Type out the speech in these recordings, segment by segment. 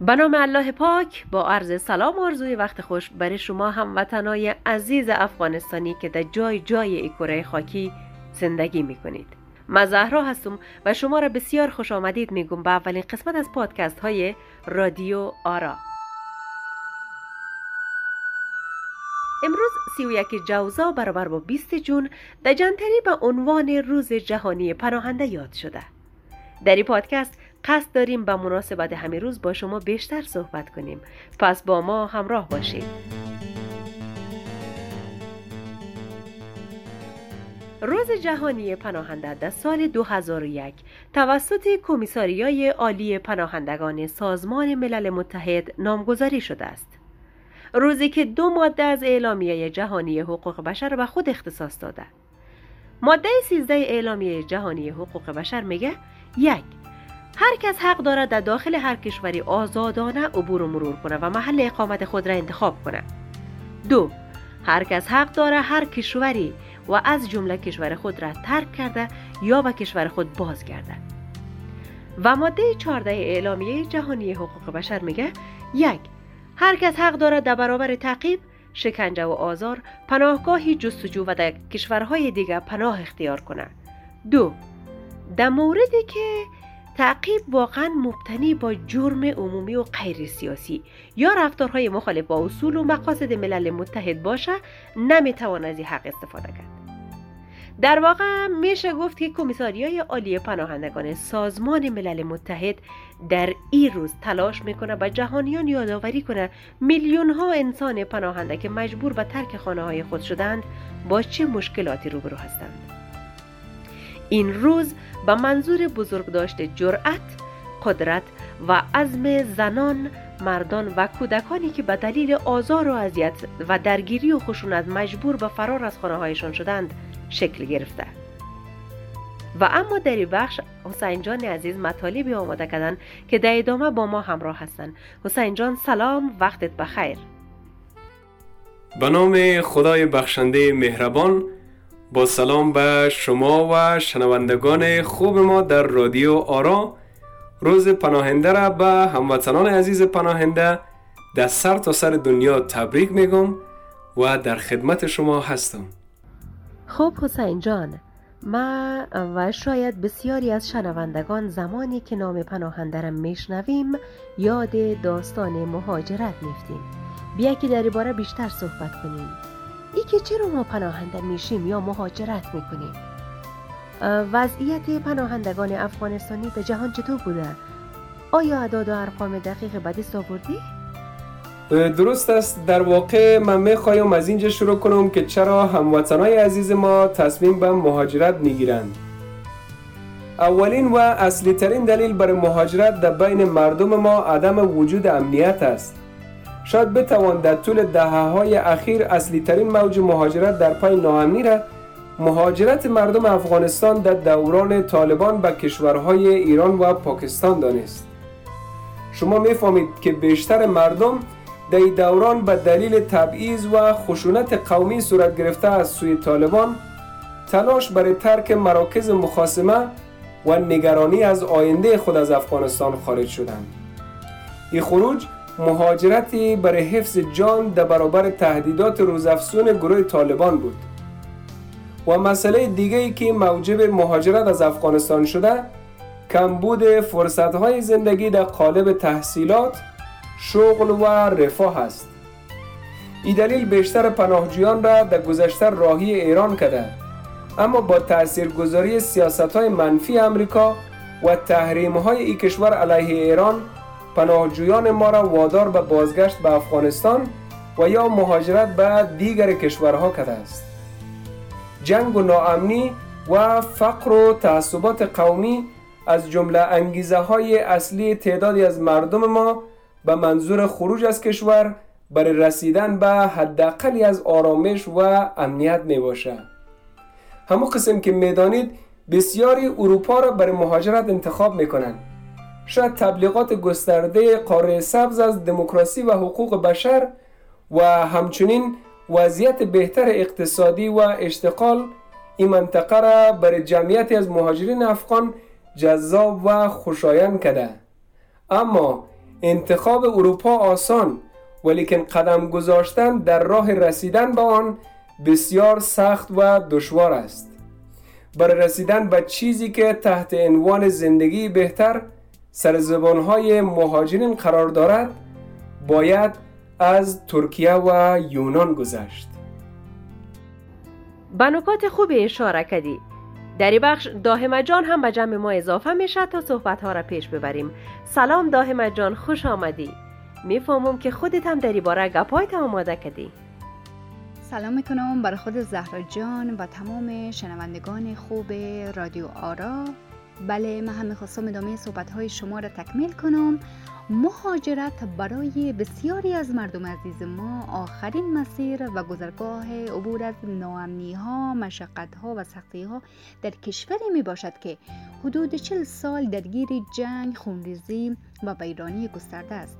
به نام الله پاک با عرض سلام و آرزوی وقت خوش برای شما هموطنای عزیز افغانستانی که در جای جای ای کره خاکی زندگی می کنید زهرا هستم و شما را بسیار خوش آمدید میگم به اولین قسمت از پادکست های رادیو آرا. امروز 31 جوزا برابر با 20 جون در جنتری به عنوان روز جهانی پناهنده یاد شده. در این پادکست قصد داریم به مناسبت همین روز با شما بیشتر صحبت کنیم پس با ما همراه باشید روز جهانی پناهنده در سال 2001 توسط کمیساریای عالی پناهندگان سازمان ملل متحد نامگذاری شده است. روزی که دو ماده از اعلامیه جهانی حقوق بشر به خود اختصاص داده. ماده 13 اعلامیه جهانی حقوق بشر میگه یک هر کس حق دارد در داخل هر کشوری آزادانه عبور و مرور کنه و محل اقامت خود را انتخاب کنه. دو هر کس حق دارد هر کشوری و از جمله کشور خود را ترک کرده یا به کشور خود بازگرده. و ماده 14 اعلامیه جهانی حقوق بشر میگه یک هر کس حق دارد در برابر تعقیب شکنجه و آزار پناهگاهی جستجو و در کشورهای دیگر پناه اختیار کنه. دو در موردی که تعقیب واقعا مبتنی با جرم عمومی و غیر سیاسی. یا رفتارهای مخالف با اصول و مقاصد ملل متحد باشه نمی‌توان از این حق استفاده کرد. در واقع میشه گفت که کمیساریای عالی پناهندگان سازمان ملل متحد در این روز تلاش می‌کنه به جهانیان یادآوری کنه میلیون ها انسان پناهنده که مجبور به ترک خانه های خود شدند با چه مشکلاتی روبرو هستند. این روز به منظور بزرگ داشته جرأت، قدرت و عزم زنان، مردان و کودکانی که به دلیل آزار و اذیت و درگیری و خشونت مجبور به فرار از خانه هایشان شدند شکل گرفته. و اما در این بخش حسین جان عزیز مطالبی آماده کردن که در ادامه با ما همراه هستند. حسین جان سلام وقتت بخیر. به نام خدای بخشنده مهربان با سلام به شما و شنوندگان خوب ما در رادیو آرا. روز پناهنده را به هموطنان عزیز پناهنده در سر تا سر دنیا تبریک میگم و در خدمت شما هستم. خب حسین جان ما و شاید بسیاری از شنوندگان زمانی که نام پناهنده را میشنویم یاد داستان مهاجرت میفتیم بیا که در باره بیشتر صحبت کنیم. ای که چرا ما پناهنده میشیم یا مهاجرت می‌کنیم وضعیت پناهندگان افغانستانی در جهان چطور بوده؟ آیا اعداد و ارقام دقیق بدست آوردی؟ درست است در واقع من می‌خوایم از اینجا شروع کنم که چرا هموطنای عزیز ما تصمیم به مهاجرت می‌گیرند اولین و اصلی ترین دلیل برای مهاجرت در بین مردم ما عدم وجود امنیت است شاید بتوان در طول دهه های اخیر اصلی ترین موج مهاجرت در پای ناامنی را مهاجرت مردم افغانستان در دوران طالبان به کشورهای ایران و پاکستان دانست. شما می‌فهمید که بیشتر مردم در دوران به دلیل تبعیض و خشونت قومی صورت گرفته از سوی طالبان تلاش برای ترک مراکز مخاسمه و نگرانی از آینده خود از افغانستان خارج شدند. این خروج مهاجرتی برای حفظ جان در برابر تهدیدات روزافزون گروه طالبان بود. و مسئله دیگه ای که موجب مهاجرت از افغانستان شده کمبود فرصتهای زندگی در قالب تحصیلات شغل و رفاه است. این دلیل بیشتر پناهجویان را در گذشته راهی ایران کرده. اما با تاثیرگذاری سیاست های منفی امریکا و تحریم های ای کشور علیه ایران پناهجویان ما را وادار به بازگشت به افغانستان و یا مهاجرت به دیگر کشورها کرده است. جنگ و ناامنی و فقر و تعصبات قومی از جمله انگیزه های اصلی تعدادی از مردم ما به منظور خروج از کشور برای رسیدن به حداقلی از آرامش و امنیت می باشد همو قسم که می‌دانید بسیاری اروپا را برای مهاجرت انتخاب می کنند شاید تبلیغات گسترده قاره سبز از دموکراسی و حقوق بشر و همچنین وضعیت بهتر اقتصادی و اشتغال این منطقه را برای جمعیتی از مهاجرین افغان جذاب و خوشایند کرده. اما انتخاب اروپا آسان ولیکن قدم گذاشتن در راه رسیدن به آن بسیار سخت و دشوار است. برای رسیدن به چیزی که تحت عنوان زندگی بهتر سر زبانهای مهاجرین قرار دارد باید از ترکیه و یونان گذشت. به نکات خوب اشاره کردی. در این بخش داهمه جان هم به جمع ما اضافه میشه تا صحبت ها را پیش ببریم. سلام داهمه جان خوش آمدی. می‌فهمم که خودت هم در این باره گپایت آماده کردی. سلام می‌کنم برای خود زهرا جان و تمام شنوندگان خوب رادیو آرا. بله من هم می‌خواستم ادامه صحبت های شما را تکمیل کنم مهاجرت برای بسیاری از مردم عزیز ما آخرین مسیر و گذرگاه عبور از ناامنی ها، مشقت ها و سختی ها در کشوری می باشد که حدود چل سال درگیر جنگ، خونریزی و ویرانی گسترده است.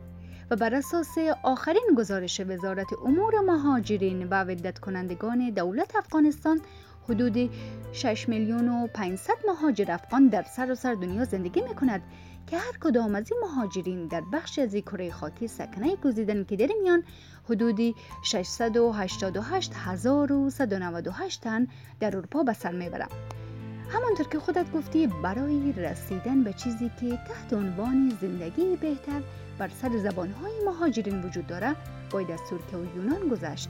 و بر اساس آخرین گزارش وزارت امور مهاجرین و ودت کنندگان دولت افغانستان حدود 6 میلیون و 500 مهاجر افغان در سراسر سر دنیا زندگی می کند که هر کدام از این مهاجرین در بخش از کره خاکی سکنه گزیدن که در میان حدودی 688198 تن در اروپا به سر همانطور که خودت گفتی برای رسیدن به چیزی که تحت عنوان زندگی بهتر بر سر زبانهای مهاجرین وجود داره باید از ترکیه و یونان گذشت.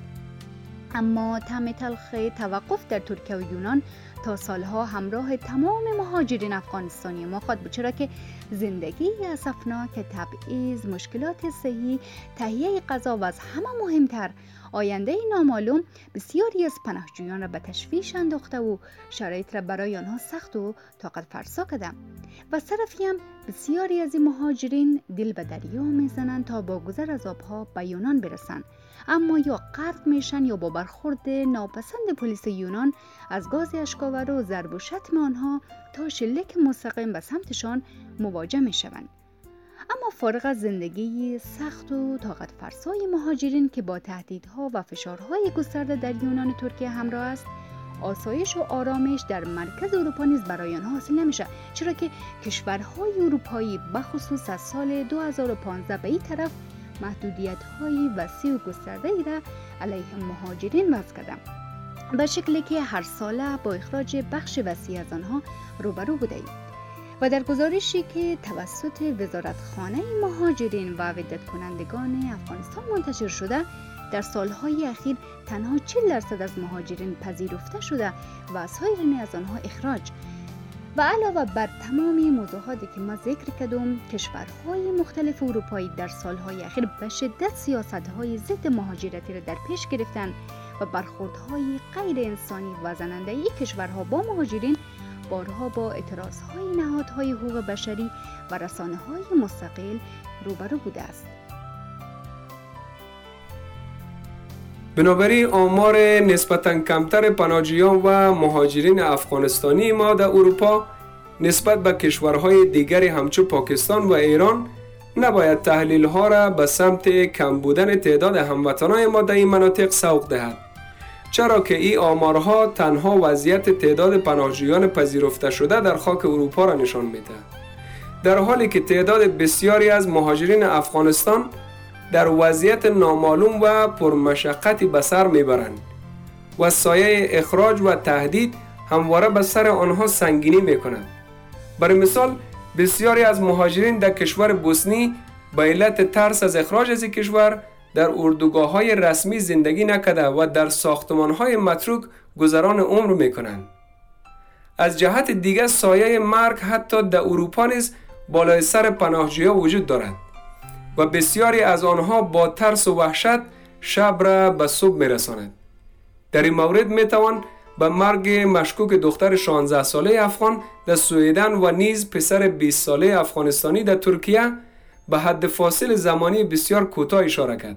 اما تم تلخ توقف در ترکیه و یونان تا سالها همراه تمام مهاجرین افغانستانی ما خواهد بود. چرا که زندگی اسفناک تبعیض مشکلات صحی تهیه غذا و از همه مهمتر آینده نامعلوم بسیاری از پناهجویان را به تشویش انداخته و شرایط را برای آنها سخت و طاقت فرسا کرده. و طرفی هم بسیاری از مهاجرین دل به دریا می‌زنند تا با گذر از آبها به یونان برسند. اما یا غرق میشن یا با برخورد ناپسند پلیس یونان از گاز اشکاور و ضرب و شتم آنها تا شلیک مستقیم به سمتشان مواجه می‌شوند. اما فارغ از زندگی سخت و طاقت فرسای مهاجرین که با تهدیدها و فشارهای گسترده در یونان ترکیه همراه است آسایش و آرامش در مرکز اروپا نیز برای آنها حاصل نمیشه چرا که کشورهای اروپایی بخصوص از سال 2015 به این طرف محدودیت های وسیع و گسترده ای را علیه مهاجرین وضع کردم. به شکلی که هر ساله با اخراج بخش وسیع از آنها روبرو بوده ایم و در گزارشی که توسط وزارتخانه مهاجرین و ودت کنندگان افغانستان منتشر شده در سالهای اخیر تنها 40 درصد از مهاجرین پذیرفته شده و سایر از آنها اخراج و علاوه بر تمامی موضوعاتی که ما ذکر کردم کشورهای مختلف اروپایی در سالهای اخیر به شدت سیاستهای ضد مهاجرتی را در پیش گرفتند و برخوردهای غیر انسانی و زننده ای کشورها با مهاجرین بارها با اعتراضهای نهادهای حقوق بشری و رسانه های مستقل روبرو بوده است. بنابراین آمار نسبتا کمتر پناهجویان و مهاجرین افغانستانی ما در اروپا نسبت به کشورهای دیگری همچون پاکستان و ایران نباید تحلیل ها را به سمت کم بودن تعداد هموطنان ما در این مناطق سوق دهد. چرا که این آمارها تنها وضعیت تعداد پناهجویان پذیرفته شده در خاک اروپا را نشان میده در حالی که تعداد بسیاری از مهاجرین افغانستان در وضعیت نامعلوم و پرمشقتی به سر می‌برند و سایه اخراج و تهدید همواره به سر آنها سنگینی می‌کنند برای مثال بسیاری از مهاجرین در کشور بوسنی به علت ترس از اخراج از کشور در اردوگاه های رسمی زندگی نکده و در ساختمان های متروک گذران عمر می کنند. از جهت دیگر سایه مرگ حتی در اروپا نیز بالای سر پناهجویا وجود دارد و بسیاری از آنها با ترس و وحشت شب را به صبح می رساند. در این مورد می توان به مرگ مشکوک دختر 16 ساله افغان در سویدن و نیز پسر 20 ساله افغانستانی در ترکیه به حد فاصل زمانی بسیار کوتاه اشاره کرد.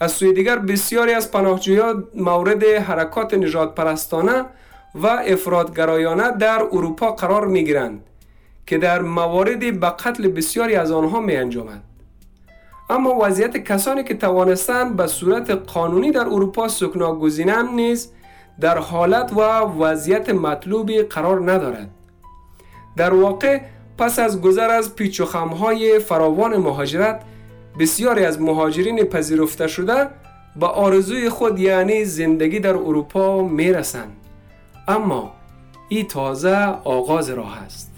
از سوی دیگر بسیاری از پناهجویان مورد حرکات نجات پرستانه و افرادگرایانه در اروپا قرار می گیرند که در مواردی به قتل بسیاری از آنها می انجامند. اما وضعیت کسانی که توانستند به صورت قانونی در اروپا سکنا گزینند نیز در حالت و وضعیت مطلوبی قرار ندارد. در واقع پس از گذر از پیچ و خمهای فراوان مهاجرت بسیاری از مهاجرین پذیرفته شده به آرزوی خود یعنی زندگی در اروپا می‌رسند اما این تازه آغاز راه است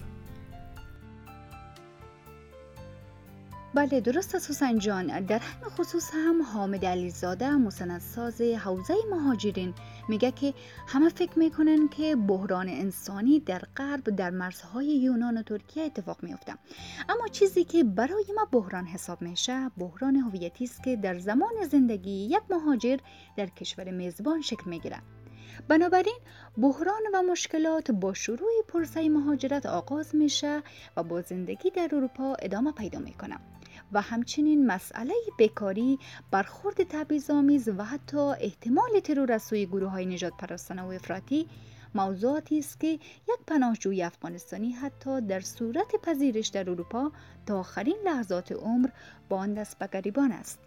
بله درست است حسین جان. در همین خصوص هم حامد علیزاده مستندساز حوزه مهاجرین. میگه که همه فکر می‌کنن که بحران انسانی در غرب در مرزهای یونان و ترکیه اتفاق میافته. اما چیزی که برای ما بحران حساب میشه بحران هویتی است که در زمان زندگی یک مهاجر در کشور میزبان شکل می‌گیره. بنابراین بحران و مشکلات با شروع پرسه مهاجرت آغاز میشه و با زندگی در اروپا ادامه پیدا می‌کنه. و همچنین مسئله بیکاری برخورد تبعیض‌آمیز و حتی احتمال ترور از سوی گروه های نجات پرستانه و افراطی موضوعاتی است که یک پناهجوی افغانستانی حتی در صورت پذیرش در اروپا تا آخرین لحظات عمر با آن دست به گریبان است.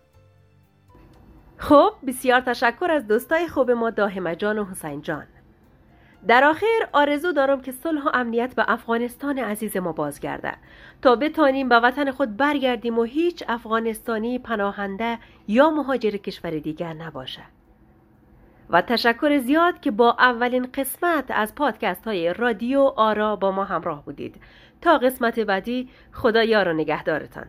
خب بسیار تشکر از دوستای خوب ما داهمه جان و حسین جان. در آخر آرزو دارم که صلح و امنیت به افغانستان عزیز ما بازگرده تا بتانیم به وطن خود برگردیم و هیچ افغانستانی پناهنده یا مهاجر کشور دیگر نباشه و تشکر زیاد که با اولین قسمت از پادکست های رادیو آرا با ما همراه بودید. تا قسمت بعدی خدا یار و نگهدارتان.